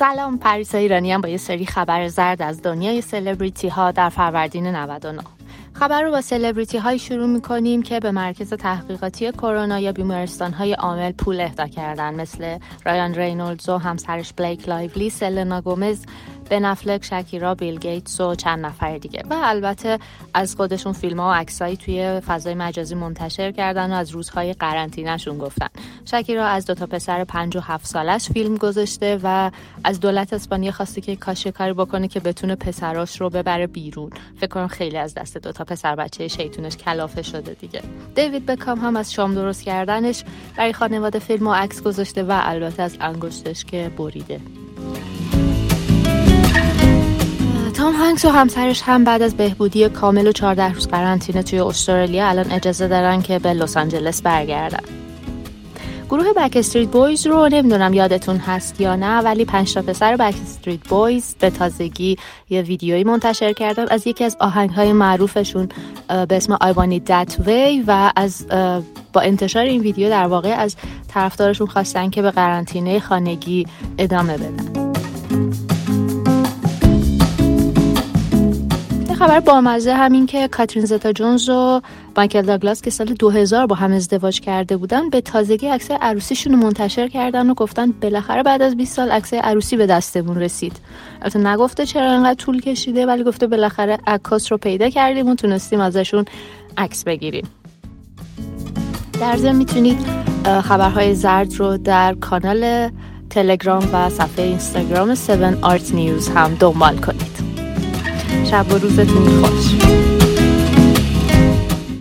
سلام پریسا ایرانی هم با یه سری خبر زرد از دنیای سلبریتی ها در فروردین 99 خبر رو با سلبریتی های شروع می کنیم که به مرکز تحقیقاتی کرونا یا بیمارستان های عامل پول اهدا کردن. مثل رایان رینولدز و همسرش بلیک لایولی، سلنا گومز، بن افلک شکیرا بیل گیتس و چند نفر دیگه. و البته از خودشون فیلم ها و عکسایی توی فضای مجازی منتشر کردن و از روزهای قرنطینهشون گفتن. شکیرا از دو تا پسر 5 و 7 سالش فیلم گذاشته و از دولت اسپانیا خواسته که کاش کاری بکنه که بتونه پسراش رو ببره بیرون. فکر کنم خیلی از دست دو تا پسر بچه شیطونش کلافه شده دیگه. دیوید بکام هم از شام درست کردنش برای خانواده فیلم و عکس گذاشته و البته از انگشتش که بریده. تام هنگس و همسرش هم بعد از بهبودی کامل و 14 روز قرنطینه توی استرالیا الان اجازه دارن که به لس آنجلس برگردن. گروه بک استریت بویز رو نمی‌دونم یادتون هست یا نه ولی پنج تا پسر بک استریت بویز به تازگی یه ویدیویی منتشر کردن از یکی از آهنگ های معروفشون به اسم I That Way و از با انتشار این ویدیو در واقع از طرفدارشون خواستن که به قرنطینه خانگی ادامه بدن. خبر بامزه همین که کاترین زتا جونز و مایکل داگلاس که سال 2000 با هم ازدواج کرده بودن به تازگی عکس عروسیشون رو منتشر کردن و گفتن بالاخره بعد از 20 سال عکس عروسی به دستمون رسید. البته نگفته چرا انقدر طول کشیده ولی گفته بالاخره عکاس رو پیدا کردیم و تونستیم ازشون عکس بگیریم. در ضمن می‌تونید خبرهای زرد رو در کانال تلگرام و صفحه اینستاگرام 7 آرت نیوز هم دنبال کنید. شب و روزتون خوش